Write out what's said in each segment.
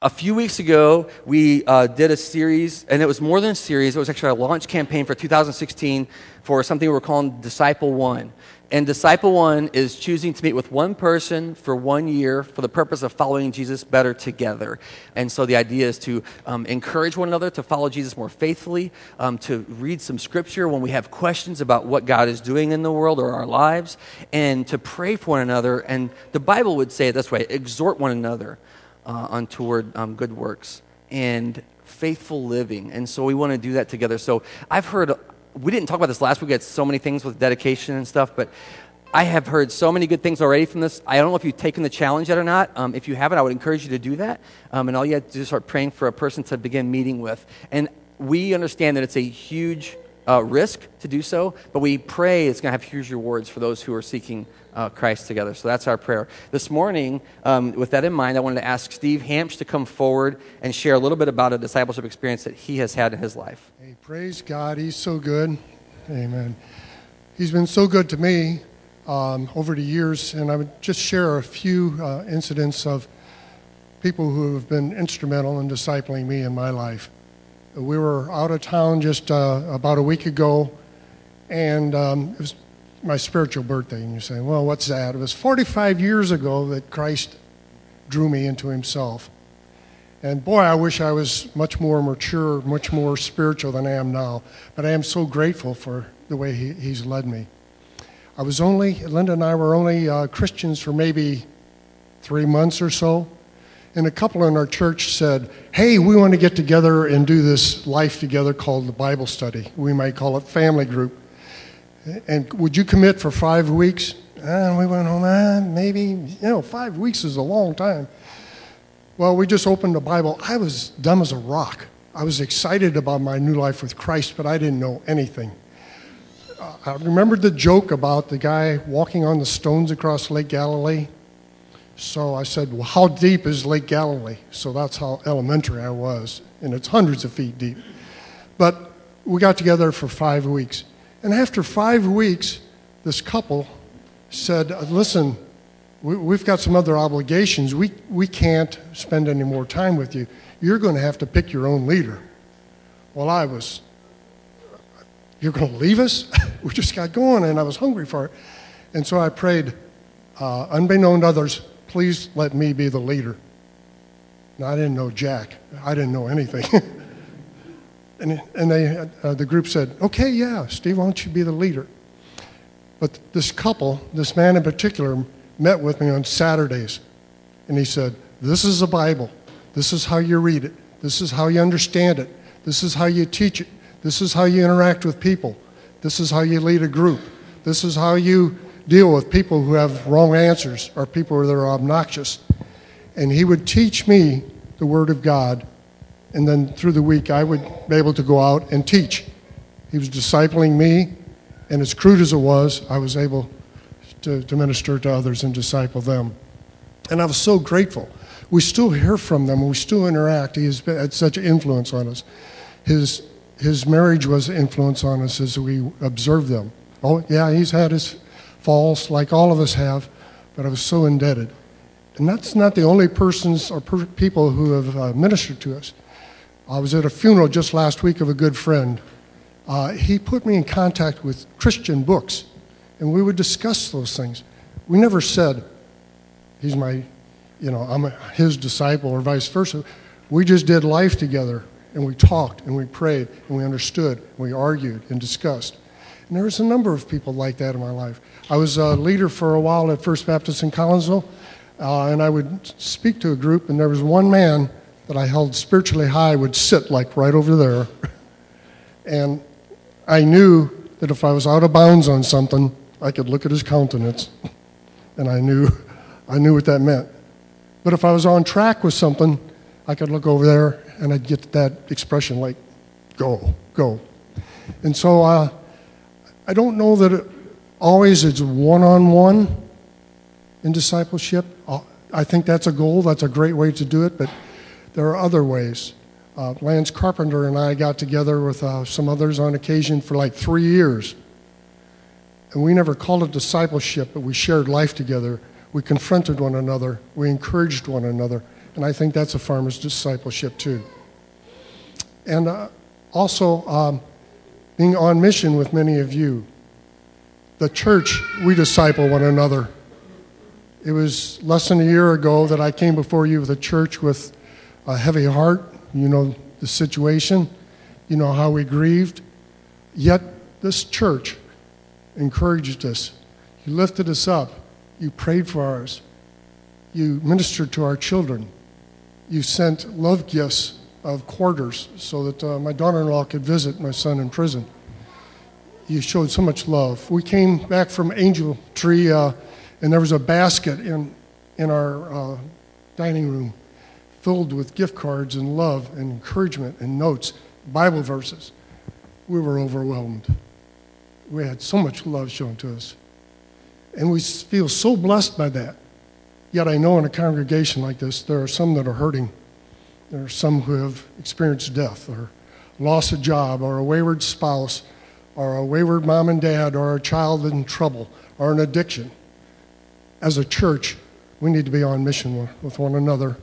A few weeks ago, we uh, did a series, and it was more than a series. It was actually a launch campaign for 2016 for something we're calling Disciple One. And Disciple One is choosing to meet with one person for one year for the purpose of following Jesus better together. And so the idea is to um, encourage one another to follow Jesus more faithfully, um, to read some scripture when we have questions about what God is doing in the world or our lives, and to pray for one another. And the Bible would say it this way exhort one another uh, on toward um, good works and faithful living. And so we want to do that together. So I've heard, we didn't talk about this last week, we had so many things with dedication and stuff, but I have heard so many good things already from this. I don't know if you've taken the challenge yet or not. Um, if you haven't, I would encourage you to do that. Um, and all you have to do is start praying for a person to begin meeting with. And we understand that it's a huge uh, risk to do so, but we pray it's going to have huge rewards for those who are seeking uh, Christ together. So that's our prayer. This morning, um, with that in mind, I wanted to ask Steve Hamps to come forward and share a little bit about a discipleship experience that he has had in his life. Hey, praise God. He's so good. Amen. He's been so good to me um, over the years, and I would just share a few uh, incidents of people who have been instrumental in discipling me in my life. We were out of town just uh, about a week ago, and um, it was my spiritual birthday. And you say, well, what's that? It was 45 years ago that Christ drew me into himself. And boy, I wish I was much more mature, much more spiritual than I am now. But I am so grateful for the way he, he's led me. I was only, Linda and I were only uh, Christians for maybe three months or so. And a couple in our church said, Hey, we want to get together and do this life together called the Bible study. We might call it family group. And would you commit for five weeks? And we went home, ah, maybe, you know, five weeks is a long time. Well, we just opened the Bible. I was dumb as a rock. I was excited about my new life with Christ, but I didn't know anything. Uh, I remembered the joke about the guy walking on the stones across Lake Galilee. So I said, Well, how deep is Lake Galilee? So that's how elementary I was, and it's hundreds of feet deep. But we got together for five weeks. And after five weeks, this couple said, Listen, we, have got some other obligations. We, we can't spend any more time with you. You're going to have to pick your own leader. Well, I was, You're going to leave us? we just got going, and I was hungry for it. And so I prayed, uh, unbeknown to others, please let me be the leader. Now, I didn't know Jack, I didn't know anything. and, and they, uh, the group said, okay, yeah, Steve, why don't you be the leader? But this couple, this man in particular, met with me on Saturdays. And he said, This is the Bible. This is how you read it. This is how you understand it. This is how you teach it. This is how you interact with people. This is how you lead a group. This is how you deal with people who have wrong answers or people that are obnoxious. And he would teach me the Word of God, and then through the week I would be able to go out and teach. He was discipling me, and as crude as it was, I was able to, to minister to others and disciple them. And I was so grateful. We still hear from them, we still interact. He has had such influence on us. His, his marriage was an influence on us as we observed them. Oh, yeah, he's had his falls like all of us have, but I was so indebted. And that's not the only persons or per- people who have uh, ministered to us. I was at a funeral just last week of a good friend. Uh, he put me in contact with Christian books, and we would discuss those things. We never said, he's my, you know, I'm his disciple or vice versa. We just did life together, and we talked, and we prayed, and we understood, and we argued and discussed. And there was a number of people like that in my life. I was a leader for a while at First Baptist in Collinsville, uh, and I would speak to a group, and there was one man that I held spiritually high would sit like right over there. and I knew that if I was out of bounds on something, I could look at his countenance, and I knew, I knew what that meant. But if I was on track with something, I could look over there and I'd get that expression like, go, go. And so uh, I don't know that it always it's one on one in discipleship. Uh, I think that's a goal, that's a great way to do it, but there are other ways. Uh, Lance Carpenter and I got together with uh, some others on occasion for like three years. And we never called it discipleship, but we shared life together. We confronted one another, we encouraged one another, And I think that's a farmer's discipleship too. And uh, also, um, being on mission with many of you. The church, we disciple one another. It was less than a year ago that I came before you with a church with a heavy heart. You know the situation, you know how we grieved. Yet, this church encouraged us. You lifted us up. You prayed for us. You ministered to our children. You sent love gifts of quarters so that uh, my daughter in law could visit my son in prison. You showed so much love. We came back from Angel Tree, uh, and there was a basket in, in our uh, dining room filled with gift cards and love and encouragement and notes, Bible verses. We were overwhelmed. We had so much love shown to us. And we feel so blessed by that. Yet I know in a congregation like this, there are some that are hurting. There are some who have experienced death or lost a job or a wayward spouse or a wayward mom and dad or a child in trouble or an addiction. As a church, we need to be on mission with one another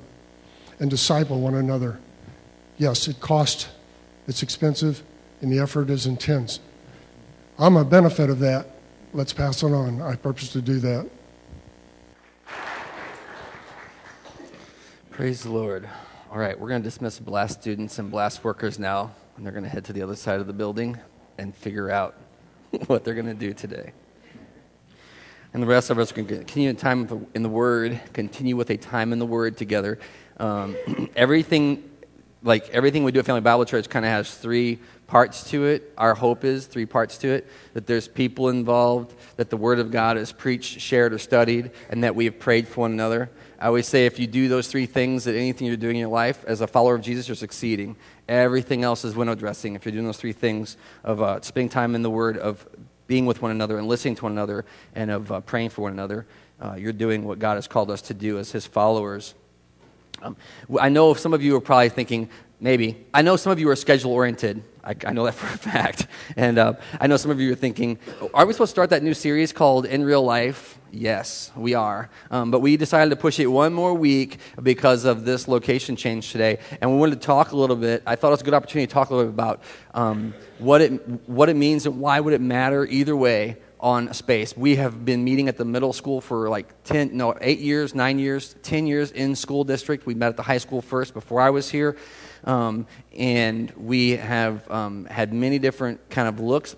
and disciple one another. Yes, it costs, it's expensive, and the effort is intense. I'm a benefit of that. Let's pass it on. I purpose to do that. Praise the Lord. All right, we're going to dismiss blast students and blast workers now, and they're going to head to the other side of the building and figure out what they're going to do today. And the rest of us are going to continue in time in the Word, continue with a time in the Word together. Um, everything, like everything we do at Family Bible Church, kind of has three parts to it. Our hope is three parts to it that there's people involved, that the Word of God is preached, shared, or studied, and that we have prayed for one another. I always say if you do those three things, that anything you're doing in your life as a follower of Jesus, you're succeeding. Everything else is window dressing. If you're doing those three things of uh, spending time in the Word, of being with one another and listening to one another, and of uh, praying for one another, uh, you're doing what God has called us to do as His followers. Um, I know some of you are probably thinking, maybe, I know some of you are schedule oriented. I, I, know that for a fact. And uh, I know some of you are thinking, are we supposed to start that new series called In Real Life? Yes, we are. Um, but we decided to push it one more week because of this location change today. And we wanted to talk a little bit. I thought it was a good opportunity to talk a little bit about um, what, it, what it means and why would it matter either way on space. We have been meeting at the middle school for like 10, no, eight years, nine years, 10 years in school district. We met at the high school first before I was here. Um, and we have um, had many different kind of looks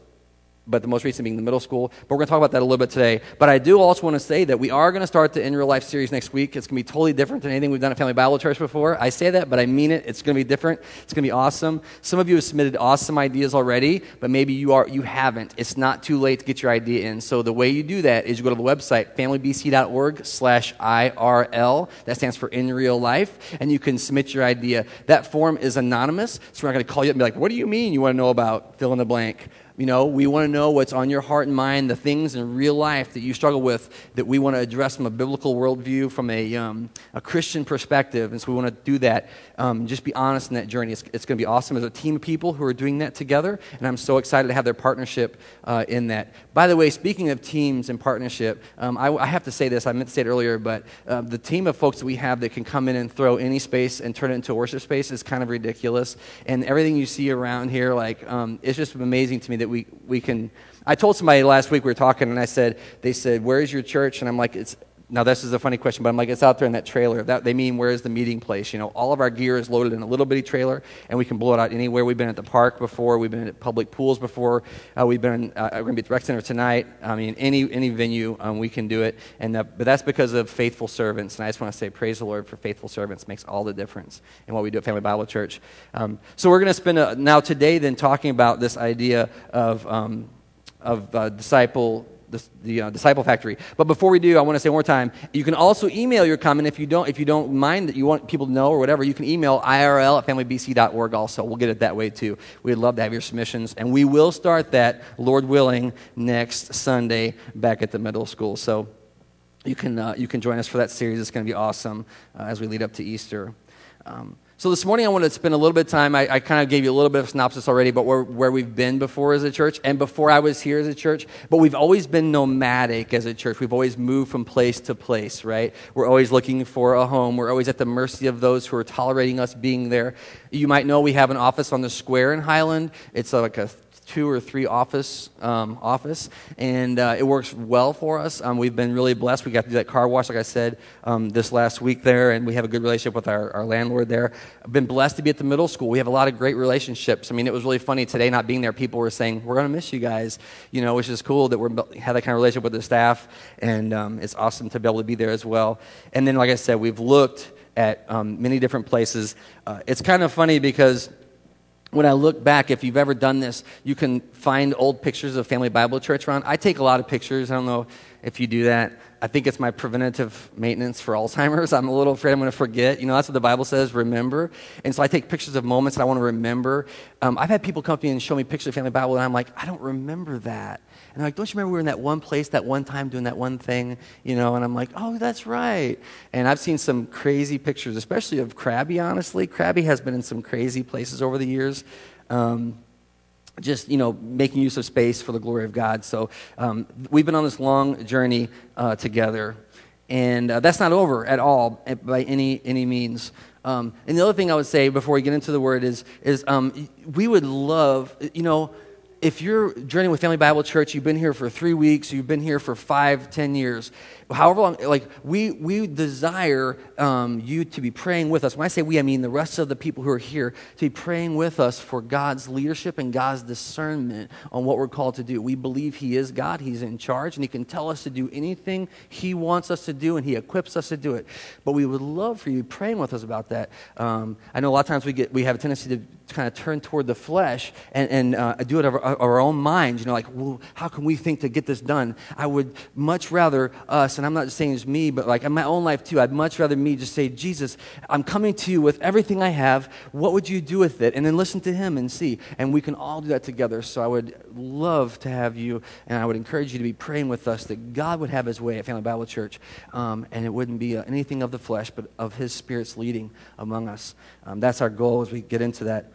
but the most recent being the middle school. But we're going to talk about that a little bit today. But I do also want to say that we are going to start the In Real Life series next week. It's going to be totally different than anything we've done at Family Bible Church before. I say that, but I mean it. It's going to be different. It's going to be awesome. Some of you have submitted awesome ideas already, but maybe you are you haven't. It's not too late to get your idea in. So the way you do that is you go to the website familybc.org slash IRL. That stands for In Real Life, and you can submit your idea. That form is anonymous, so we're not going to call you up and be like, "What do you mean you want to know about fill in the blank?" You know, we want to know what's on your heart and mind, the things in real life that you struggle with that we want to address from a biblical worldview, from a, um, a Christian perspective. And so we want to do that. Um, just be honest in that journey. It's, it's going to be awesome. There's a team of people who are doing that together, and I'm so excited to have their partnership uh, in that. By the way, speaking of teams and partnership, um, I, I, have to say this. I meant to say it earlier, but uh, the team of folks that we have that can come in and throw any space and turn it into a worship space is kind of ridiculous. And everything you see around here, like, um, it's just amazing to me that that we, we can. I told somebody last week we were talking, and I said, they said, Where's your church? And I'm like, It's now this is a funny question, but I'm like, it's out there in that trailer. That they mean where's the meeting place? You know, all of our gear is loaded in a little bitty trailer, and we can blow it out anywhere. We've been at the park before, we've been at public pools before, uh, we've been uh, we're going to be at the rec center tonight. I mean, any any venue um, we can do it, and uh, but that's because of faithful servants. And I just want to say, praise the Lord for faithful servants. Makes all the difference in what we do at Family Bible Church. Um, so we're going to spend a, now today then talking about this idea of um, of uh, disciple the, uh, disciple factory. But before we do i want to say one more time you can also email your comment if you don't if you don't mind that you want people to know or whatever you can email irl at familybc.org also. We'll get it that way too. We'd love to have your submissions and we will start that lord willing next sunday back at the middle school. So you can uh, you can join us for that series. It's going to be awesome uh, as we lead up to easter. Um, So this morning I want to spend a little bit of time. I, I kind of gave you a little bit of synopsis already, but where, where we've been before as a church and before I was here as a church. But we've always been nomadic as a church. We've always moved from place to place, right? We're always looking for a home. We're always at the mercy of those who are tolerating us being there. You might know we have an office on the square in Highland. It's like a two or three office um, office, and uh, it works well for us. Um, we've been really blessed. We got to do that car wash, like I said, um, this last week there, and we have a good relationship with our, our landlord there. I've been blessed to be at the middle school. We have a lot of great relationships. I mean, it was really funny today not being there. People were saying, "We're going to miss you guys," you know, which is cool that we have that kind of relationship with the staff, and um, it's awesome to be able to be there as well. And then, like I said, we've looked at um, many different places. Uh, it's kind of funny because when I look back, if you've ever done this, you can find old pictures of Family Bible Church around. I take a lot of pictures. I don't know if you do that. I think it's my preventative maintenance for Alzheimer's. I'm a little afraid I'm going to forget. You know, that's what the Bible says, remember. And so I take pictures of moments that I want to remember. Um, I've had people come to me and show me pictures of Family Bible, and I'm like, I don't remember that. And they're like, don't you remember we were in that one place that one time doing that one thing? You know, and I'm like, oh, that's right. And I've seen some crazy pictures, especially of Krabby, honestly. Krabby has been in some crazy places over the years. Um, just you know making use of space for the glory of god. So um, we've been on this long journey uh, together. And uh, that's not over at all eh, by any any means. Um, and the other thing i would say before we get into the word is is um, we would love you know if you're journeying with Family Bible Church, you've been here for three weeks, you've been here for five, ten years, however long, like we, we desire um, you to be praying with us. When I say we, I mean the rest of the people who are here to be praying with us for God's leadership and God's discernment on what we're called to do. We believe He is God, He's in charge, and He can tell us to do anything He wants us to do, and He equips us to do it. But we would love for you praying with us about that. Um, I know a lot of times we, get, we have a tendency to kind of turn toward the flesh and, and uh, do it of our, our, own minds. You know, like, well, how can we think to get this done? I would much rather us, and I'm not just saying it's me, but like in my own life too, I'd much rather me just say, Jesus, I'm coming to you with everything I have. What would you do with it? And then listen to him and see. And we can all do that together. So I would love to have you, and I would encourage you to be praying with us that God would have his way at Family Bible Church, um, and it wouldn't be uh, anything of the flesh, but of his Spirit's leading among us. Um, that's our goal as we get into that.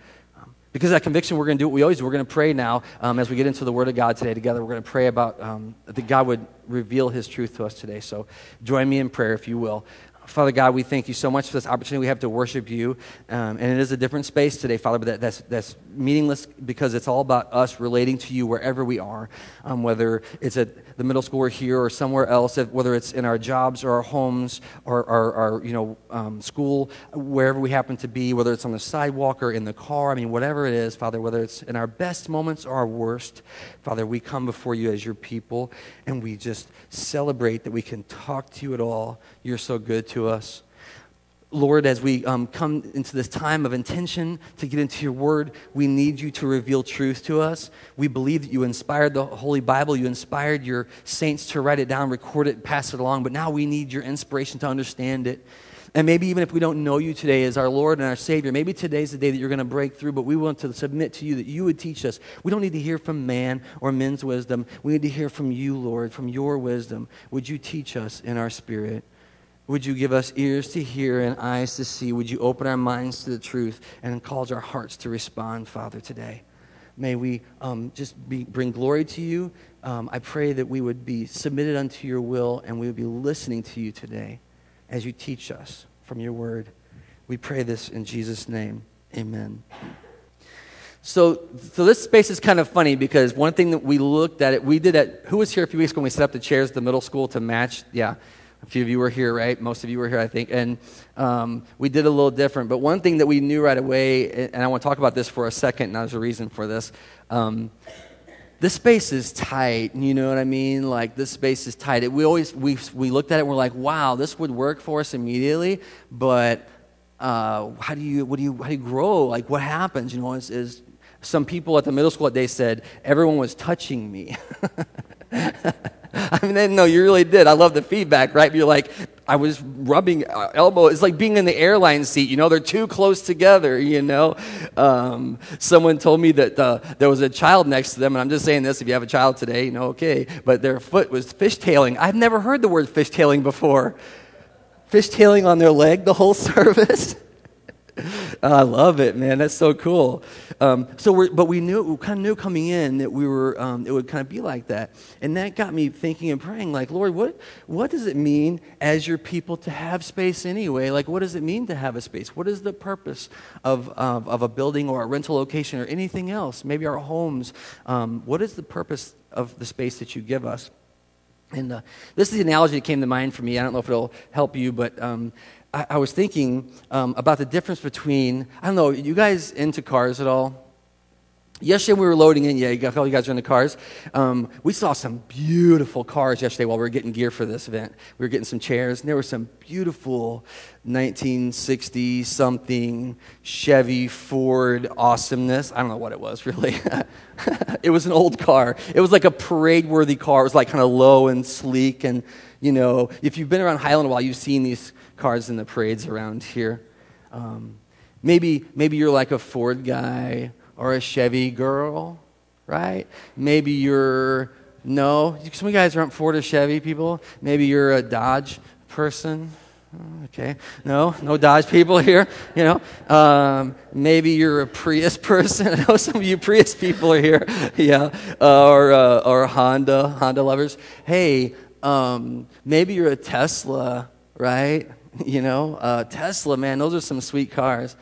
Because of that conviction, we're going to do what we always do. We're going to pray now um, as we get into the Word of God today together. We're going to pray about um, that God would reveal His truth to us today. So join me in prayer, if you will. Father God, we thank you so much for this opportunity we have to worship you. Um, and it is a different space today, Father, but that, that's, that's meaningless because it's all about us relating to you wherever we are, um, whether it's at the middle school or here or somewhere else, whether it's in our jobs or our homes or our, our you know, um, school, wherever we happen to be, whether it's on the sidewalk or in the car. I mean, whatever it is, Father, whether it's in our best moments or our worst, Father, we come before you as your people and we just celebrate that we can talk to you at all. You're so good to us. Lord, as we um, come into this time of intention to get into your word, we need you to reveal truth to us. We believe that you inspired the Holy Bible, you inspired your saints to write it down, record it, pass it along, but now we need your inspiration to understand it. And maybe even if we don't know you today as our Lord and our Savior, maybe today's the day that you're going to break through, but we want to submit to you that you would teach us. We don't need to hear from man or men's wisdom. We need to hear from you, Lord, from your wisdom. Would you teach us in our spirit? Would you give us ears to hear and eyes to see? Would you open our minds to the truth and cause our hearts to respond, Father, today? May we um, just be, bring glory to you. Um, I pray that we would be submitted unto your will and we would be listening to you today as you teach us from your word. We pray this in Jesus' name. Amen. So, so this space is kind of funny because one thing that we looked at it, we did at, who was here a few weeks ago when we set up the chairs at the middle school to match? Yeah, a few of you were here, right? Most of you were here, I think. And um, we did a little different. But one thing that we knew right away, and I want to talk about this for a second, and there's a reason for this. Um, this space is tight. You know what I mean? Like this space is tight. It, we always we we looked at it and we're like, wow, this would work for us immediately. But uh, how do you what do you how do you grow? Like what happens? You know, is, is some people at the middle school they said everyone was touching me. I mean, no, you really did. I love the feedback, right? You're like, I was rubbing uh, elbow. It's like being in the airline seat. You know, they're too close together. You know, um, someone told me that uh, there was a child next to them, and I'm just saying this. If you have a child today, you know, okay, but their foot was fishtailing. I've never heard the word fishtailing before. Fishtailing on their leg the whole service. I love it, man. That's so cool. Um, so, we're, but we knew, we kind of knew coming in that we were, um, it would kind of be like that, and that got me thinking and praying, like, Lord, what, what does it mean as your people to have space anyway? Like, what does it mean to have a space? What is the purpose of, of, of a building or a rental location or anything else? Maybe our homes. Um, what is the purpose of the space that you give us? And uh, this is the analogy that came to mind for me. I don't know if it'll help you, but um, I, I, was thinking um, about the difference between, I don't know, you guys into cars at all? Yesterday we were loading in, yeah, you guys, all you guys are in the cars. Um, we saw some beautiful cars yesterday while we were getting gear for this event. We were getting some chairs, and there were some beautiful 1960 something Chevy Ford awesomeness. I don't know what it was really. it was an old car. It was like a parade worthy car. It was like kind of low and sleek. And, you know, if you've been around Highland a while, you've seen these cars in the parades around here. Um, maybe, maybe you're like a Ford guy or a Chevy girl, right? Maybe you're, no, some of you guys aren't Ford or Chevy people. Maybe you're a Dodge person. Okay, no, no Dodge people here. You know, um, maybe you're a Prius person. I know some of you Prius people are here. yeah, uh, or uh, or Honda Honda lovers. Hey, um, maybe you're a Tesla, right? You know, uh, Tesla, man, those are some sweet cars.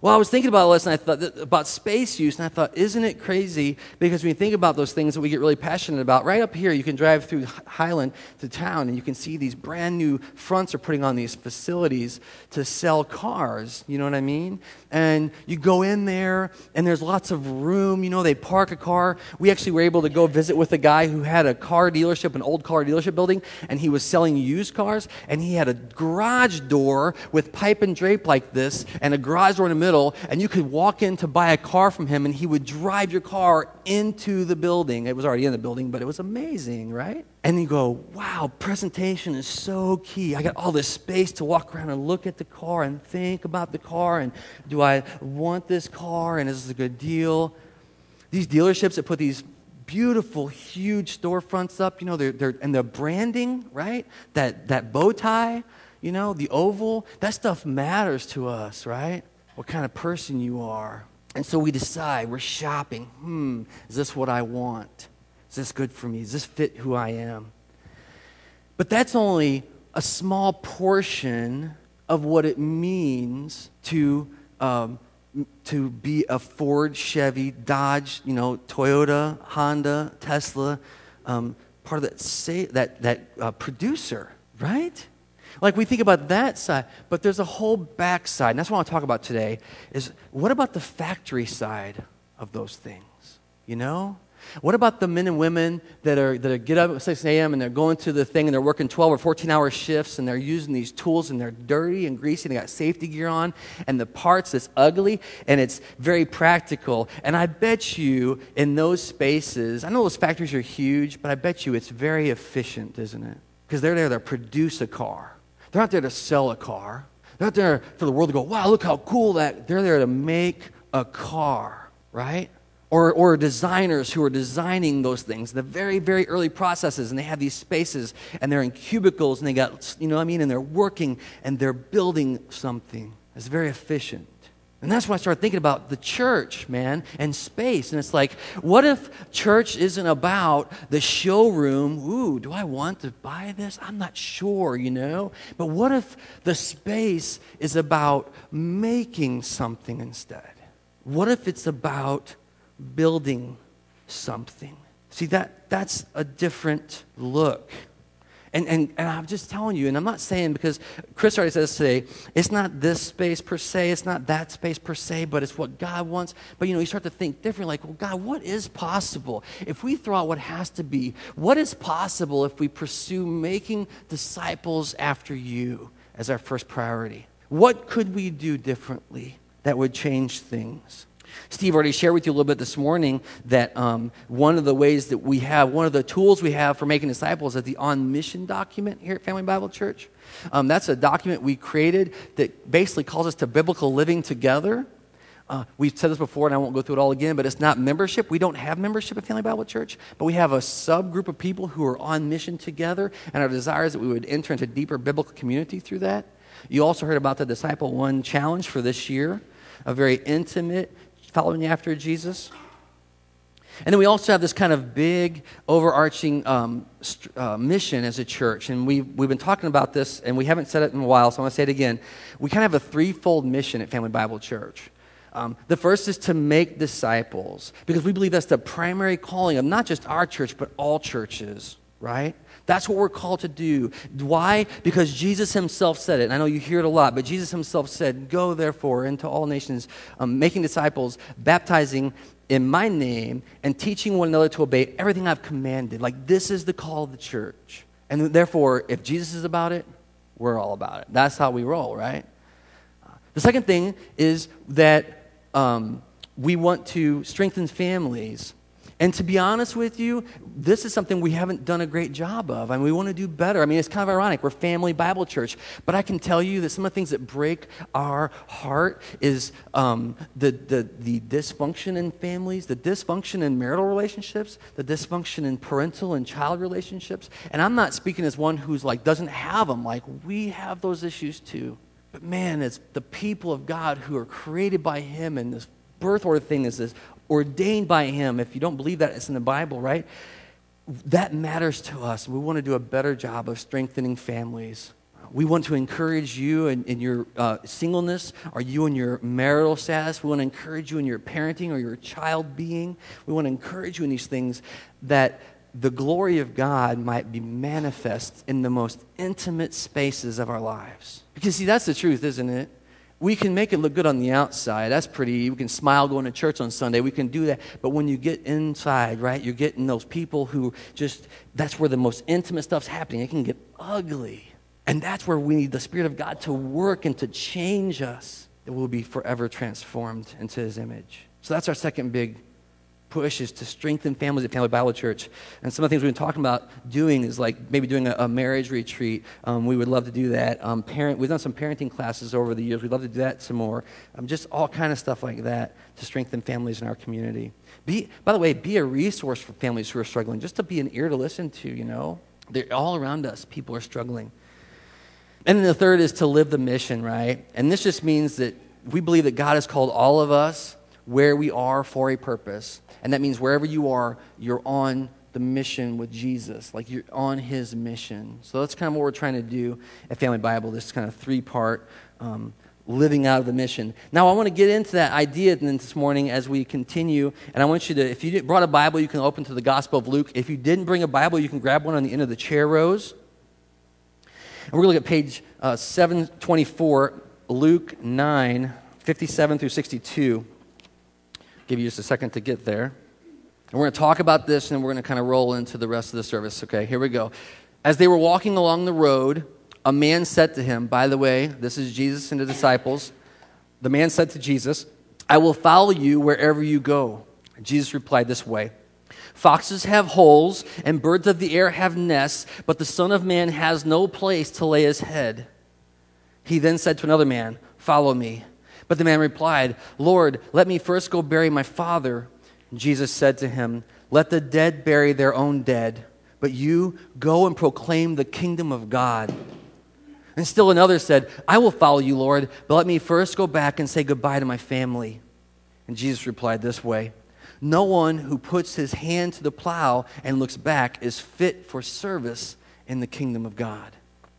Well, I was thinking about this and I thought about space use, and I thought, isn't it crazy? Because when you think about those things that we get really passionate about, right up here, you can drive through Highland to town and you can see these brand new fronts are putting on these facilities to sell cars. You know what I mean? And you go in there and there's lots of room. You know, they park a car. We actually were able to go visit with a guy who had a car dealership, an old car dealership building, and he was selling used cars. And he had a garage door with pipe and drape like this, and a garage door in the middle middle, and you could walk in to buy a car from him, and he would drive your car into the building. It was already in the building, but it was amazing, right? And you go, wow, presentation is so key. I got all this space to walk around and look at the car and think about the car, and do I want this car, and is this a good deal? These dealerships that put these beautiful, huge storefronts up, you know, they're, they're, and the branding, right? That, that bow tie, you know, the oval, that stuff matters to us, right? What kind of person you are. And so we decide, we're shopping. Hmm, is this what I want? Is this good for me? Does this fit who I am? But that's only a small portion of what it means to, um, to be a Ford, Chevy, Dodge, you know, Toyota, Honda, Tesla, um, part of that, say, that, that uh, producer, right? Like we think about that side, but there's a whole back side. And that's what I want to talk about today is what about the factory side of those things? You know? What about the men and women that are that are get up at 6 a.m. and they're going to the thing and they're working 12 or 14 hour shifts and they're using these tools and they're dirty and greasy and they got safety gear on and the parts it's ugly and it's very practical. And I bet you in those spaces, I know those factories are huge, but I bet you it's very efficient, isn't it? Because they're there to produce a car. They're not there to sell a car. They're not there for the world to go, wow, look how cool that. They're there to make a car, right? Or, or designers who are designing those things, the very, very early processes, and they have these spaces, and they're in cubicles, and they got, you know what I mean, and they're working, and they're building something. It's very efficient. And that's when I started thinking about the church, man, and space. And it's like, what if church isn't about the showroom? Ooh, do I want to buy this? I'm not sure, you know? But what if the space is about making something instead? What if it's about building something? See, that, that's a different look. And, and, and I'm just telling you, and I'm not saying because Chris already says today, it's not this space per se, it's not that space per se, but it's what God wants. But you know, you start to think differently like, well, God, what is possible? If we throw out what has to be, what is possible if we pursue making disciples after you as our first priority? What could we do differently that would change things? Steve already shared with you a little bit this morning that um, one of the ways that we have, one of the tools we have for making disciples is the on mission document here at Family Bible Church. Um, that's a document we created that basically calls us to biblical living together. Uh, we've said this before, and I won't go through it all again, but it's not membership. We don't have membership at Family Bible Church, but we have a subgroup of people who are on mission together, and our desire is that we would enter into deeper biblical community through that. You also heard about the Disciple One challenge for this year, a very intimate following after Jesus. And then we also have this kind of big, overarching um, st- uh, mission as a church. And we've, we've been talking about this, and we haven't said it in a while, so I want to say it again. We kind of have a threefold mission at Family Bible Church. Um, the first is to make disciples, because we believe that's the primary calling of not just our church, but all churches, right? That's what we're called to do. Why? Because Jesus himself said it. And I know you hear it a lot, but Jesus himself said, Go therefore into all nations, um, making disciples, baptizing in my name, and teaching one another to obey everything I've commanded. Like, this is the call of the church. And therefore, if Jesus is about it, we're all about it. That's how we roll, right? The second thing is that um, we want to strengthen families. And to be honest with you, this is something we haven't done a great job of. I mean, we want to do better. I mean, it's kind of ironic. We're family Bible church. But I can tell you that some of the things that break our heart is um, the, the, the dysfunction in families, the dysfunction in marital relationships, the dysfunction in parental and child relationships. And I'm not speaking as one who's like doesn't have them. Like, we have those issues too. But man, it's the people of God who are created by Him, and this birth order thing is this ordained by Him. If you don't believe that, it's in the Bible, right? That matters to us. We want to do a better job of strengthening families. We want to encourage you in, in your uh, singleness or you in your marital status. We want to encourage you in your parenting or your child being. We want to encourage you in these things that the glory of God might be manifest in the most intimate spaces of our lives. Because, see, that's the truth, isn't it? We can make it look good on the outside. That's pretty. We can smile going to church on Sunday. We can do that. But when you get inside, right, you're getting those people who just, that's where the most intimate stuff's happening. It can get ugly. And that's where we need the Spirit of God to work and to change us, that we'll be forever transformed into His image. So that's our second big push is to strengthen families at Family Bible Church. And some of the things we've been talking about doing is like maybe doing a, a marriage retreat. Um, we would love to do that. Um, parent, we've done some parenting classes over the years. We'd love to do that some more. Um, just all kind of stuff like that to strengthen families in our community. Be, by the way, be a resource for families who are struggling, just to be an ear to listen to, you know. They're all around us. People are struggling. And then the third is to live the mission, right? And this just means that we believe that God has called all of us where we are for a purpose. And that means wherever you are, you're on the mission with Jesus. Like you're on his mission. So that's kind of what we're trying to do at Family Bible, this kind of three part um, living out of the mission. Now, I want to get into that idea this morning as we continue. And I want you to, if you brought a Bible, you can open to the Gospel of Luke. If you didn't bring a Bible, you can grab one on the end of the chair rows. And we're going to look at page uh, 724, Luke 9, 57 through 62 give you just a second to get there. And we're going to talk about this and we're going to kind of roll into the rest of the service. Okay, here we go. As they were walking along the road, a man said to him, by the way, this is Jesus and the disciples. The man said to Jesus, I will follow you wherever you go. Jesus replied this way Foxes have holes, and birds of the air have nests, but the Son of Man has no place to lay his head. He then said to another man, Follow me. But the man replied, Lord, let me first go bury my father. Jesus said to him, Let the dead bury their own dead, but you go and proclaim the kingdom of God. And still another said, I will follow you, Lord, but let me first go back and say goodbye to my family. And Jesus replied this way No one who puts his hand to the plow and looks back is fit for service in the kingdom of God.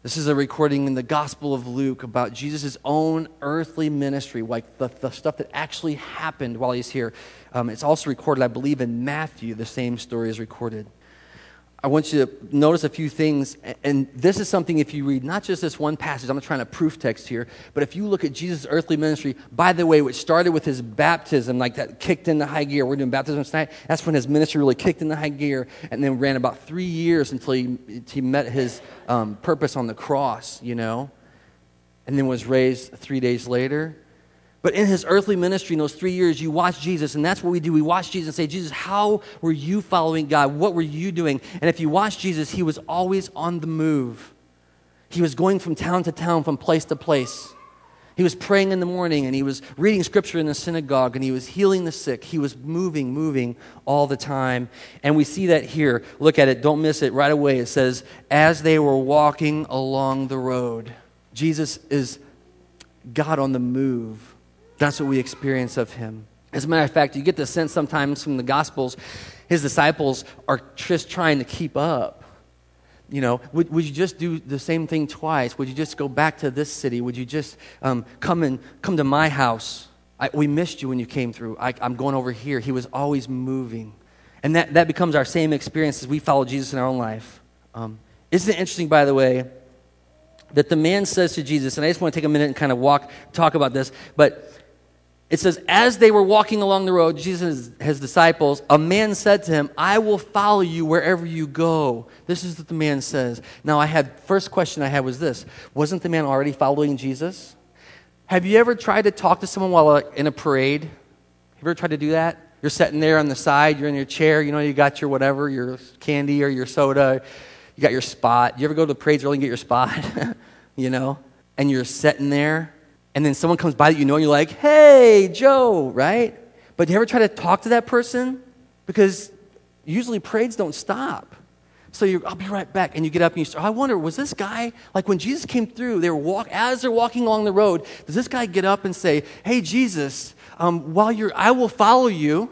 This is a recording in the Gospel of Luke about Jesus' own earthly ministry, like the, the stuff that actually happened while he's here. Um, it's also recorded, I believe, in Matthew, the same story is recorded. I want you to notice a few things. And this is something, if you read not just this one passage, I'm not trying to proof text here, but if you look at Jesus' earthly ministry, by the way, which started with his baptism, like that kicked into high gear. We're doing baptism tonight. That's when his ministry really kicked into high gear and then ran about three years until he, he met his um, purpose on the cross, you know, and then was raised three days later. But in his earthly ministry, in those three years, you watch Jesus, and that's what we do. We watch Jesus and say, Jesus, how were you following God? What were you doing? And if you watch Jesus, he was always on the move. He was going from town to town, from place to place. He was praying in the morning, and he was reading scripture in the synagogue, and he was healing the sick. He was moving, moving all the time. And we see that here. Look at it, don't miss it right away. It says, as they were walking along the road. Jesus is God on the move. That's what we experience of him. As a matter of fact, you get the sense sometimes from the Gospels, his disciples are just trying to keep up. You know, would, would you just do the same thing twice? Would you just go back to this city? Would you just um, come and come to my house? I, we missed you when you came through. I, I'm going over here. He was always moving. And that, that becomes our same experience as we follow Jesus in our own life. Um, isn't it interesting, by the way, that the man says to Jesus, and I just want to take a minute and kind of walk, talk about this, but it says, as they were walking along the road, Jesus and his disciples, a man said to him, I will follow you wherever you go. This is what the man says. Now, I had, first question I had was this Wasn't the man already following Jesus? Have you ever tried to talk to someone while in a parade? Have you ever tried to do that? You're sitting there on the side, you're in your chair, you know, you got your whatever, your candy or your soda, you got your spot. You ever go to the parades early and get your spot? you know? And you're sitting there, and then someone comes by that you know, and you're like, hey, Joe, right? But do you ever try to talk to that person? Because usually parades don't stop. So you I'll be right back. And you get up and you start, I wonder, was this guy, like when Jesus came through, they were walk, as they're walking along the road, does this guy get up and say, hey, Jesus, um, while you're, I will follow you.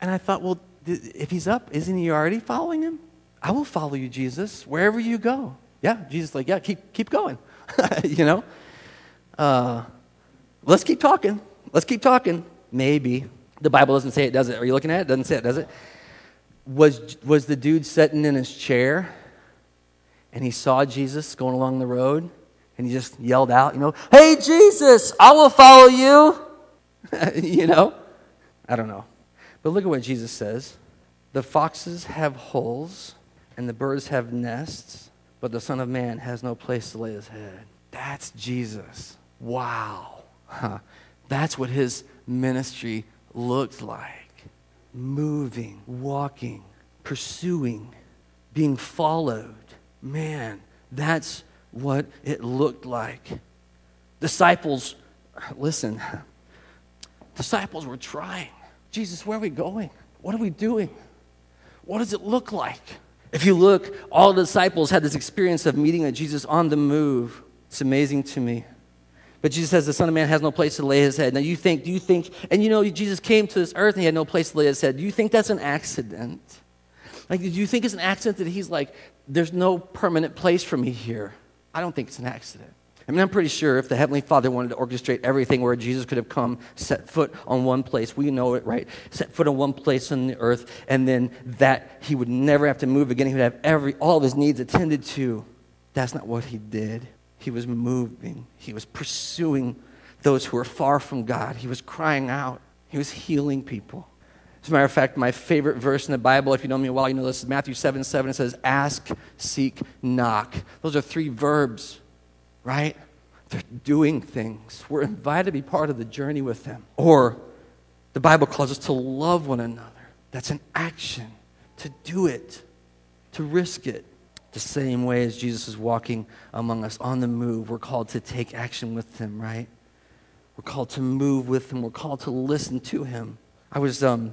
And I thought, well, if he's up, isn't he already following him? I will follow you, Jesus, wherever you go. Yeah, Jesus, like, yeah, keep, keep going. you know? Uh, let's keep talking. Let's keep talking. Maybe. The Bible doesn't say it, does it? Are you looking at it? Doesn't say it, does it? Was, was the dude sitting in his chair and he saw Jesus going along the road and he just yelled out, you know, Hey, Jesus, I will follow you. you know? I don't know. But look at what Jesus says The foxes have holes, and the birds have nests, but the Son of Man has no place to lay his head. That's Jesus. Wow. Huh. That's what his ministry looked like moving, walking, pursuing, being followed. Man, that's what it looked like. Disciples, listen, disciples were trying. Jesus, where are we going? What are we doing? What does it look like? If you look, all the disciples had this experience of meeting a Jesus on the move. It's amazing to me. But Jesus says the Son of Man has no place to lay his head. Now you think, do you think, and you know, Jesus came to this earth and he had no place to lay his head. Do you think that's an accident? Like, do you think it's an accident that he's like, there's no permanent place for me here? I don't think it's an accident. I mean, I'm pretty sure if the Heavenly Father wanted to orchestrate everything where Jesus could have come, set foot on one place, we know it, right? Set foot on one place on the earth, and then that he would never have to move again. He would have every, all of his needs attended to. That's not what he did. He was moving, he was pursuing those who were far from God, he was crying out, he was healing people. As a matter of fact, my favorite verse in the Bible, if you know me well, you know this is Matthew 7 7. It says, Ask, seek, knock. Those are three verbs right? They're doing things. We're invited to be part of the journey with them. Or the Bible calls us to love one another. That's an action, to do it, to risk it. The same way as Jesus is walking among us on the move, we're called to take action with him, right? We're called to move with him. We're called to listen to him. I was um,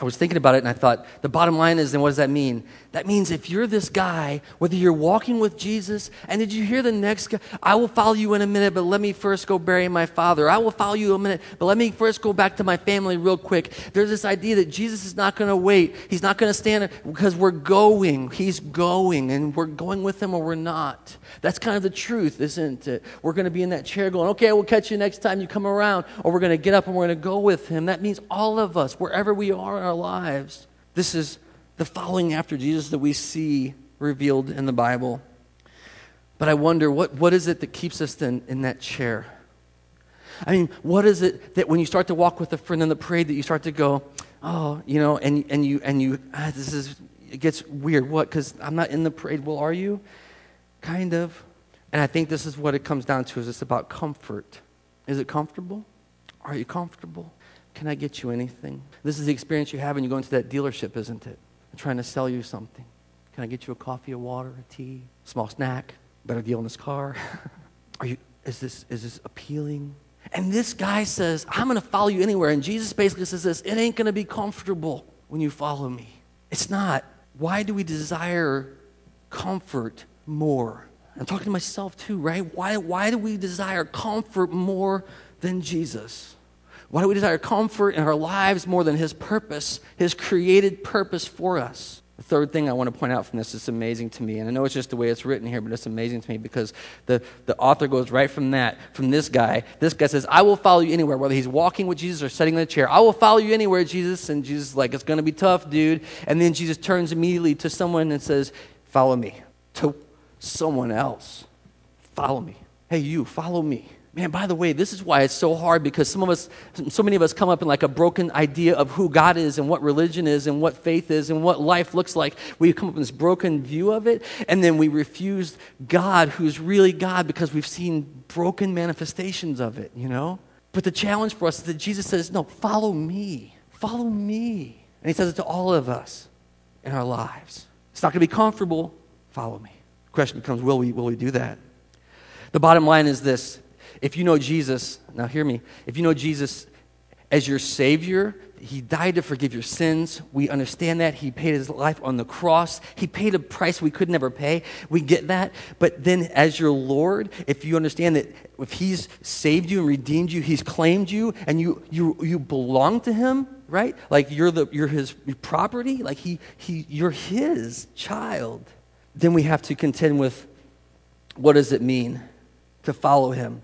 I was thinking about it and I thought, the bottom line is, then what does that mean? That means if you're this guy, whether you're walking with Jesus, and did you hear the next guy? I will follow you in a minute, but let me first go bury my father. I will follow you in a minute, but let me first go back to my family real quick. There's this idea that Jesus is not going to wait. He's not going to stand because we're going. He's going, and we're going with him or we're not. That's kind of the truth, isn't it? We're going to be in that chair going, okay, we'll catch you next time you come around, or we're going to get up and we're going to go with him. That means all of us, wherever we are our lives. This is the following after Jesus that we see revealed in the Bible. But I wonder, what, what is it that keeps us then in that chair? I mean, what is it that when you start to walk with a friend in the parade that you start to go, oh, you know, and, and you, and you ah, this is, it gets weird. What? Because I'm not in the parade. Well, are you? Kind of. And I think this is what it comes down to is it's about comfort. Is it comfortable? Are you comfortable? Can I get you anything? This is the experience you have when you go into that dealership, isn't it? Trying to sell you something. Can I get you a coffee, a water, a tea, a small snack? Better deal in this car. Are you, is, this, is this appealing? And this guy says, I'm going to follow you anywhere. And Jesus basically says this it ain't going to be comfortable when you follow me. It's not. Why do we desire comfort more? I'm talking to myself too, right? Why, why do we desire comfort more than Jesus? Why do we desire comfort in our lives more than His purpose, His created purpose for us? The third thing I want to point out from this is amazing to me, and I know it's just the way it's written here, but it's amazing to me because the, the author goes right from that, from this guy. This guy says, I will follow you anywhere, whether he's walking with Jesus or sitting in a chair. I will follow you anywhere, Jesus. And Jesus is like, it's going to be tough, dude. And then Jesus turns immediately to someone and says, Follow me. To someone else. Follow me. Hey, you, follow me. Man, by the way, this is why it's so hard because some of us, so many of us come up in like a broken idea of who God is and what religion is and what faith is and what life looks like. We come up with this broken view of it, and then we refuse God, who's really God, because we've seen broken manifestations of it, you know? But the challenge for us is that Jesus says, No, follow me. Follow me. And he says it to all of us in our lives. It's not going to be comfortable. Follow me. The question becomes, will we, will we do that? The bottom line is this if you know Jesus, now hear me, if you know Jesus as your Savior, He died to forgive your sins. We understand that. He paid His life on the cross. He paid a price we could never pay. We get that. But then, as your Lord, if you understand that if He's saved you and redeemed you, He's claimed you, and you, you, you belong to Him, right? Like you're, the, you're His property, like he, he, you're His child, then we have to contend with what does it mean to follow Him?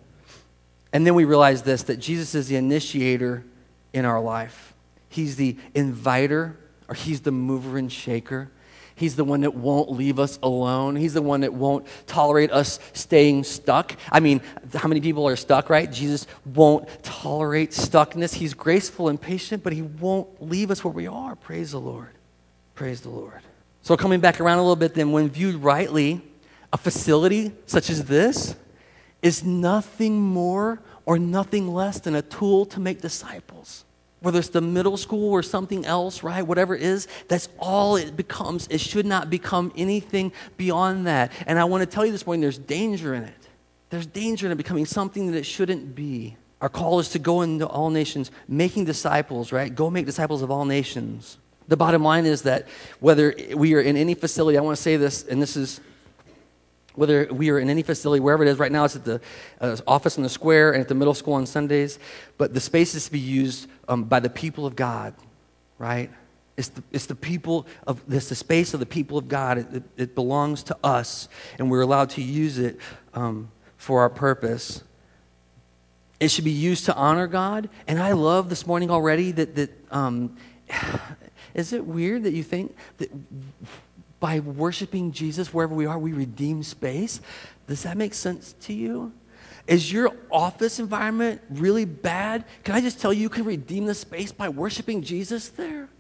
And then we realize this that Jesus is the initiator in our life. He's the inviter, or He's the mover and shaker. He's the one that won't leave us alone. He's the one that won't tolerate us staying stuck. I mean, how many people are stuck, right? Jesus won't tolerate stuckness. He's graceful and patient, but He won't leave us where we are. Praise the Lord. Praise the Lord. So, coming back around a little bit, then, when viewed rightly, a facility such as this is nothing more or nothing less than a tool to make disciples. Whether it's the middle school or something else, right? Whatever it is, that's all it becomes. It should not become anything beyond that. And I want to tell you this morning there's danger in it. There's danger in it becoming something that it shouldn't be. Our call is to go into all nations, making disciples, right? Go make disciples of all nations. The bottom line is that whether we are in any facility, I want to say this, and this is whether we are in any facility, wherever it is, right now it's at the uh, office in the square and at the middle school on Sundays, but the space is to be used um, by the people of God, right? It's the, it's the people of, it's the space of the people of God. It, it, it belongs to us, and we're allowed to use it um, for our purpose. It should be used to honor God, and I love this morning already that, that um, is it weird that you think that by worshiping Jesus wherever we are, we redeem space. Does that make sense to you? Is your office environment really bad? Can I just tell you, you can redeem the space by worshiping Jesus there?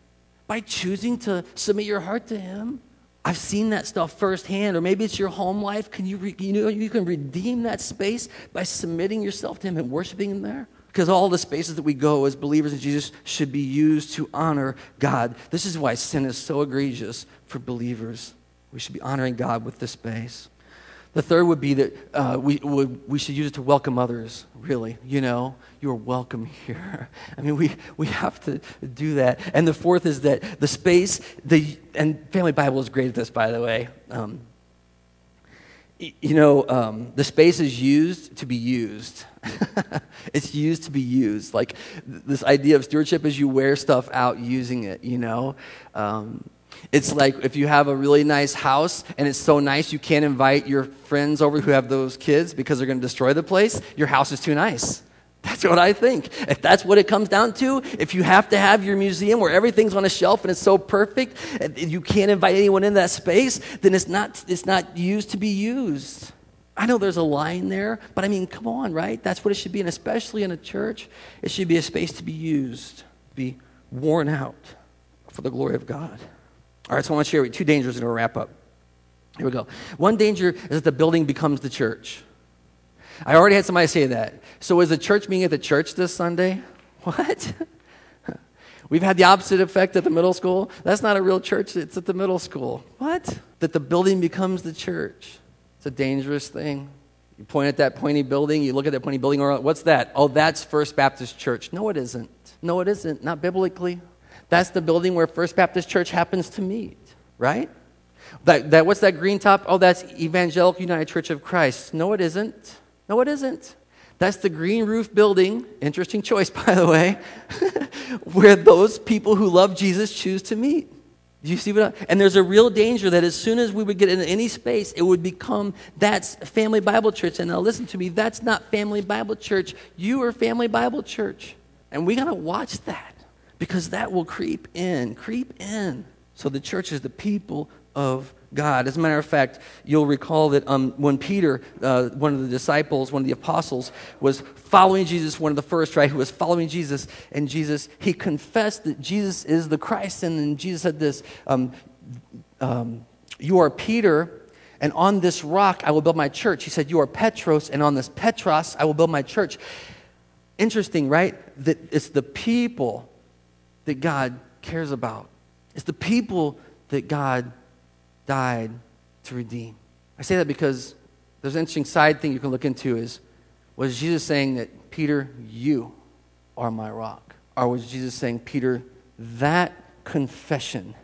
By choosing to submit your heart to Him? I've seen that stuff firsthand. Or maybe it's your home life. Can you, re- you know, you can redeem that space by submitting yourself to Him and worshiping Him there? Because all the spaces that we go as believers in Jesus should be used to honor God. This is why sin is so egregious for believers. We should be honoring God with this space. The third would be that uh, we, would, we should use it to welcome others, really. You know, you're welcome here. I mean, we, we have to do that. And the fourth is that the space, the, and Family Bible is great at this, by the way. Um, you know, um, the space is used to be used. it's used to be used. Like this idea of stewardship is you wear stuff out using it, you know? Um, it's like if you have a really nice house and it's so nice you can't invite your friends over who have those kids because they're going to destroy the place, your house is too nice. That's what I think. If that's what it comes down to, if you have to have your museum where everything's on a shelf and it's so perfect and you can't invite anyone in that space, then it's not, it's not used to be used. I know there's a line there, but I mean, come on, right? That's what it should be, and especially in a church, it should be a space to be used, be worn out for the glory of God. All right, so I want to share with two dangers and we'll wrap up. Here we go. One danger is that the building becomes the church. I already had somebody say that. So is the church meeting at the church this Sunday? What? We've had the opposite effect at the middle school. That's not a real church, it's at the middle school. What? That the building becomes the church. It's a dangerous thing. You point at that pointy building, you look at that pointy building, or what's that? Oh, that's First Baptist Church. No, it isn't. No, it isn't. Not biblically. That's the building where First Baptist Church happens to meet, right? That, that, what's that green top? Oh, that's Evangelical United Church of Christ. No, it isn't. No, it isn't. That's the green roof building, interesting choice, by the way, where those people who love Jesus choose to meet. Do you see what? I, and there's a real danger that as soon as we would get into any space, it would become that's Family Bible Church. And now listen to me, that's not Family Bible Church. You are Family Bible Church. And we got to watch that because that will creep in, creep in. So the church is the people of God. As a matter of fact, you'll recall that um, when Peter, uh, one of the disciples, one of the apostles, was following Jesus, one of the first, right, who was following Jesus, and Jesus, he confessed that Jesus is the Christ, and then Jesus said this um, um, You are Peter, and on this rock I will build my church. He said, You are Petros, and on this Petros I will build my church. Interesting, right? That it's the people that God cares about. It's the people that God died to redeem. I say that because there's an interesting side thing you can look into is was Jesus saying that Peter, you are my rock? Or was Jesus saying, Peter, that confession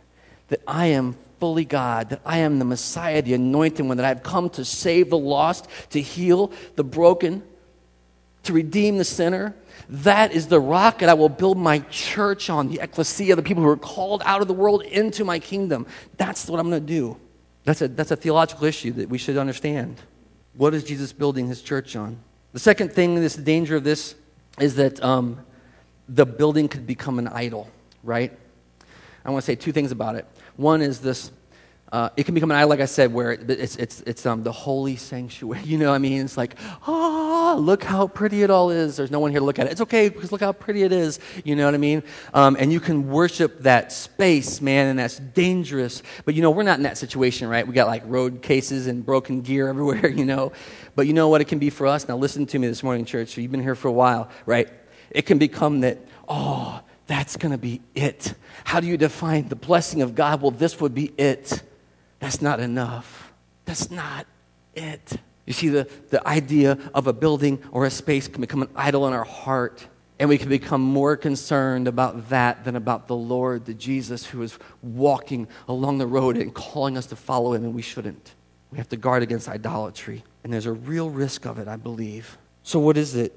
that I am fully God, that I am the Messiah, the anointed one, that I've come to save the lost, to heal the broken, to redeem the sinner, that is the rock that I will build my church on, the ecclesia, the people who are called out of the world into my kingdom. That's what I'm going to do. That's a, that's a theological issue that we should understand. What is Jesus building his church on? The second thing, this danger of this, is that um, the building could become an idol, right? I want to say two things about it. One is this uh, it can become an idol, like I said, where it's, it's, it's um, the holy sanctuary. You know I mean? It's like, ah, oh, look how pretty it all is. There's no one here to look at it. It's okay because look how pretty it is. You know what I mean? Um, and you can worship that space, man, and that's dangerous. But you know, we're not in that situation, right? We got like road cases and broken gear everywhere, you know. But you know what it can be for us? Now, listen to me this morning, church. You've been here for a while, right? It can become that, oh, that's going to be it. How do you define the blessing of God? Well, this would be it. That's not enough. That's not it. You see, the, the idea of a building or a space can become an idol in our heart, and we can become more concerned about that than about the Lord, the Jesus who is walking along the road and calling us to follow him, and we shouldn't. We have to guard against idolatry, and there's a real risk of it, I believe. So, what is it?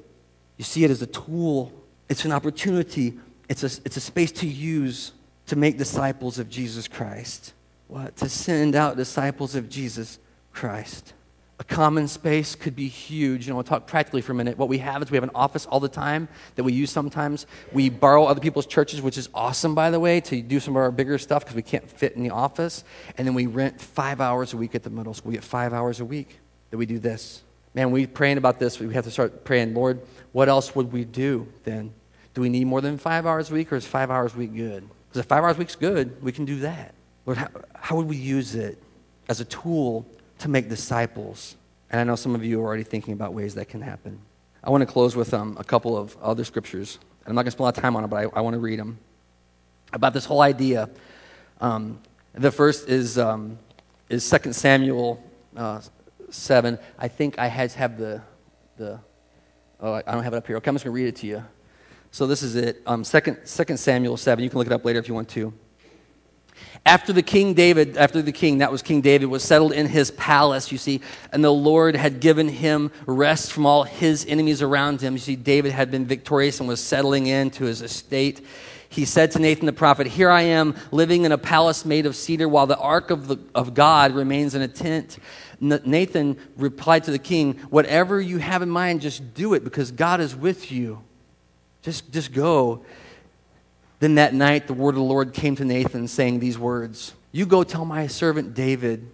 You see it as a tool, it's an opportunity, it's a, it's a space to use to make disciples of Jesus Christ what? To send out disciples of Jesus Christ. A common space could be huge. You know, we'll talk practically for a minute. What we have is we have an office all the time that we use sometimes. We borrow other people's churches, which is awesome, by the way, to do some of our bigger stuff because we can't fit in the office. And then we rent five hours a week at the middle school. We get five hours a week that we do this. Man, we praying about this. We have to start praying, Lord, what else would we do then? Do we need more than five hours a week, or is five hours a week good? Because if five hours a week's good, we can do that. Lord, how, how would we use it as a tool to make disciples? And I know some of you are already thinking about ways that can happen. I want to close with um, a couple of other scriptures. And I'm not going to spend a lot of time on it, but I, I want to read them. About this whole idea. Um, the first is, um, is 2 Samuel uh, 7. I think I to have the, the oh, I don't have it up here. Okay, I'm just going to read it to you. So this is it. Um, 2, 2 Samuel 7. You can look it up later if you want to. After the king David, after the king, that was King David, was settled in his palace, you see, and the Lord had given him rest from all his enemies around him. You see, David had been victorious and was settling into his estate. He said to Nathan the prophet, Here I am living in a palace made of cedar while the ark of, the, of God remains in a tent. Nathan replied to the king, Whatever you have in mind, just do it because God is with you. Just, just go. Then that night, the word of the Lord came to Nathan, saying these words You go tell my servant David,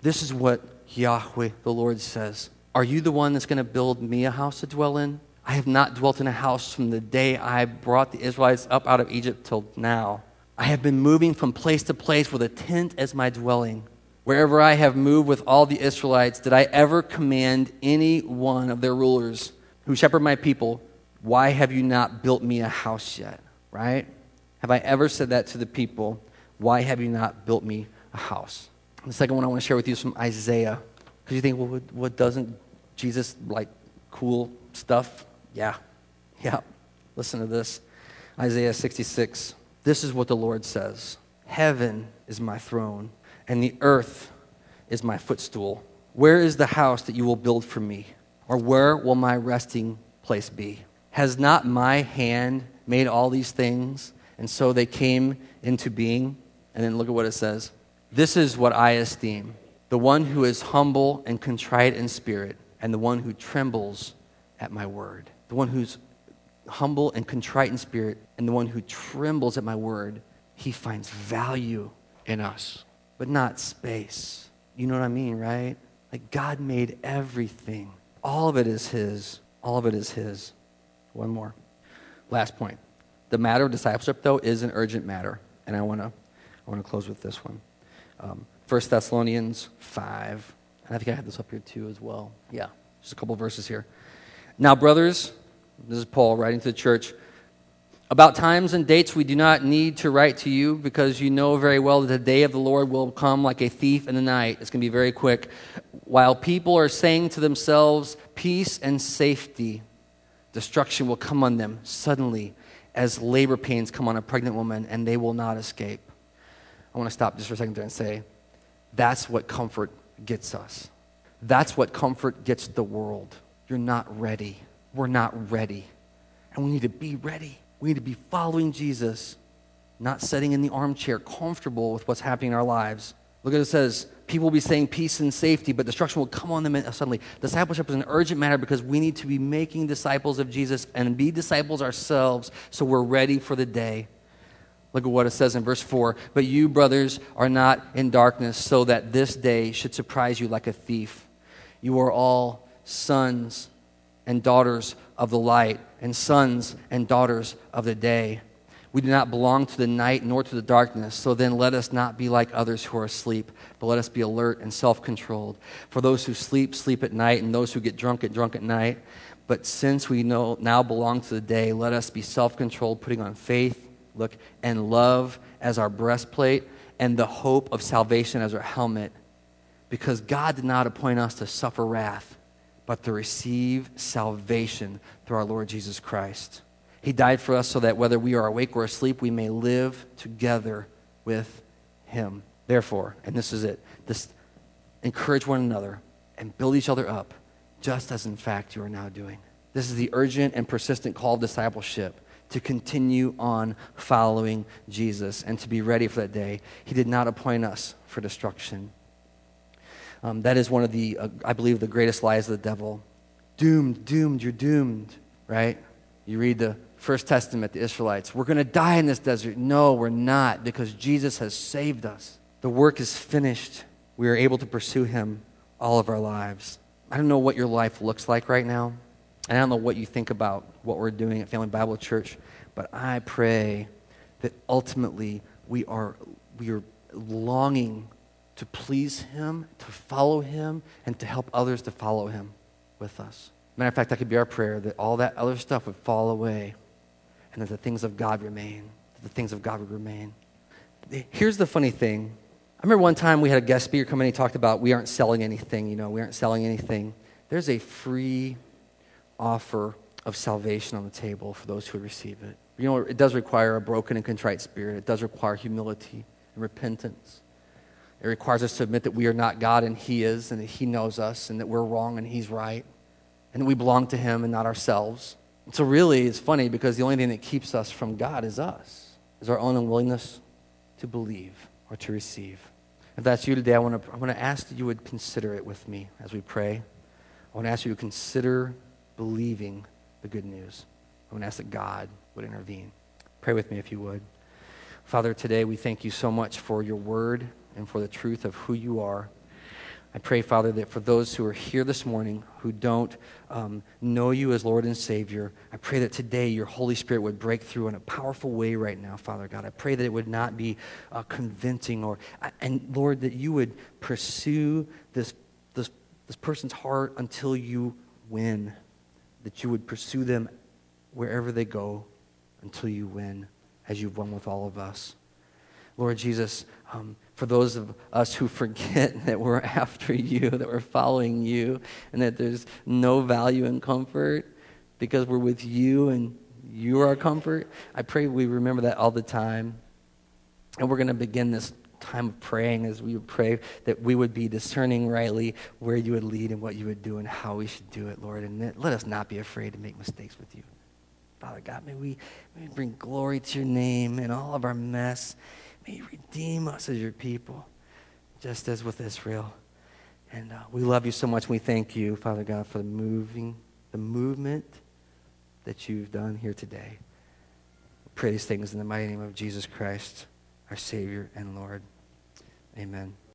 this is what Yahweh, the Lord, says. Are you the one that's going to build me a house to dwell in? I have not dwelt in a house from the day I brought the Israelites up out of Egypt till now. I have been moving from place to place with a tent as my dwelling. Wherever I have moved with all the Israelites, did I ever command any one of their rulers who shepherd my people, Why have you not built me a house yet? Right? Have I ever said that to the people? Why have you not built me a house? The second one I want to share with you is from Isaiah. Because you think, well, what, what doesn't Jesus like cool stuff? Yeah. Yeah. Listen to this Isaiah 66. This is what the Lord says Heaven is my throne, and the earth is my footstool. Where is the house that you will build for me? Or where will my resting place be? Has not my hand made all these things? And so they came into being. And then look at what it says. This is what I esteem the one who is humble and contrite in spirit, and the one who trembles at my word. The one who's humble and contrite in spirit, and the one who trembles at my word, he finds value in us, but not space. You know what I mean, right? Like God made everything. All of it is His. All of it is His. One more. Last point. The matter of discipleship, though, is an urgent matter. And I want to I wanna close with this one. Um, 1 Thessalonians 5. And I think I had this up here too as well. Yeah, just a couple verses here. Now, brothers, this is Paul writing to the church. About times and dates, we do not need to write to you because you know very well that the day of the Lord will come like a thief in the night. It's going to be very quick. While people are saying to themselves, peace and safety, destruction will come on them suddenly as labor pains come on a pregnant woman and they will not escape. I want to stop just for a second there and say, that's what comfort gets us. That's what comfort gets the world. You're not ready. We're not ready. And we need to be ready. We need to be following Jesus, not sitting in the armchair comfortable with what's happening in our lives. Look at what it says, people will be saying peace and safety, but destruction will come on them suddenly. Discipleship is an urgent matter because we need to be making disciples of Jesus and be disciples ourselves so we're ready for the day. Look at what it says in verse 4. But you, brothers, are not in darkness, so that this day should surprise you like a thief. You are all sons and daughters of the light, and sons and daughters of the day. We do not belong to the night nor to the darkness, so then let us not be like others who are asleep, but let us be alert and self controlled. For those who sleep, sleep at night, and those who get drunk, get drunk at night. But since we know, now belong to the day, let us be self controlled, putting on faith, look, and love as our breastplate, and the hope of salvation as our helmet. Because God did not appoint us to suffer wrath but to receive salvation through our Lord Jesus Christ. He died for us so that whether we are awake or asleep, we may live together with Him. Therefore, and this is it, this encourage one another and build each other up, just as in fact you are now doing. This is the urgent and persistent call of discipleship to continue on following Jesus and to be ready for that day. He did not appoint us for destruction, um, that is one of the, uh, I believe, the greatest lies of the devil. Doomed, doomed, you're doomed, right? You read the First Testament, the Israelites, we're going to die in this desert. No, we're not, because Jesus has saved us. The work is finished. We are able to pursue him all of our lives. I don't know what your life looks like right now. And I don't know what you think about what we're doing at Family Bible Church, but I pray that ultimately we are, we are longing to please Him, to follow Him, and to help others to follow Him with us. Matter of fact, that could be our prayer that all that other stuff would fall away and that the things of God remain. That the things of God would remain. Here's the funny thing. I remember one time we had a guest speaker come in and he talked about we aren't selling anything, you know, we aren't selling anything. There's a free offer of salvation on the table for those who receive it. You know, it does require a broken and contrite spirit. It does require humility and repentance. It requires us to admit that we are not God and He is, and that He knows us, and that we're wrong and He's right, and that we belong to Him and not ourselves. So, really, it's funny because the only thing that keeps us from God is us, is our own unwillingness to believe or to receive. If that's you today, I want to, I want to ask that you would consider it with me as we pray. I want to ask you to consider believing the good news. I want to ask that God would intervene. Pray with me if you would. Father, today we thank you so much for your word and for the truth of who you are. I pray, Father, that for those who are here this morning who don't um, know you as Lord and Savior, I pray that today your Holy Spirit would break through in a powerful way right now, Father God. I pray that it would not be uh, convincing or, and Lord, that you would pursue this, this, this person's heart until you win, that you would pursue them wherever they go until you win, as you've won with all of us. Lord Jesus, um, for those of us who forget that we're after you, that we're following you, and that there's no value in comfort because we're with you and you are our comfort. I pray we remember that all the time. And we're going to begin this time of praying as we pray that we would be discerning rightly where you would lead and what you would do and how we should do it, Lord. And let us not be afraid to make mistakes with you. Father God, may we, may we bring glory to your name in all of our mess. May you redeem us as your people, just as with Israel. And uh, we love you so much. We thank you, Father God, for the moving, the movement that you've done here today. We pray these things in the mighty name of Jesus Christ, our Savior and Lord. Amen.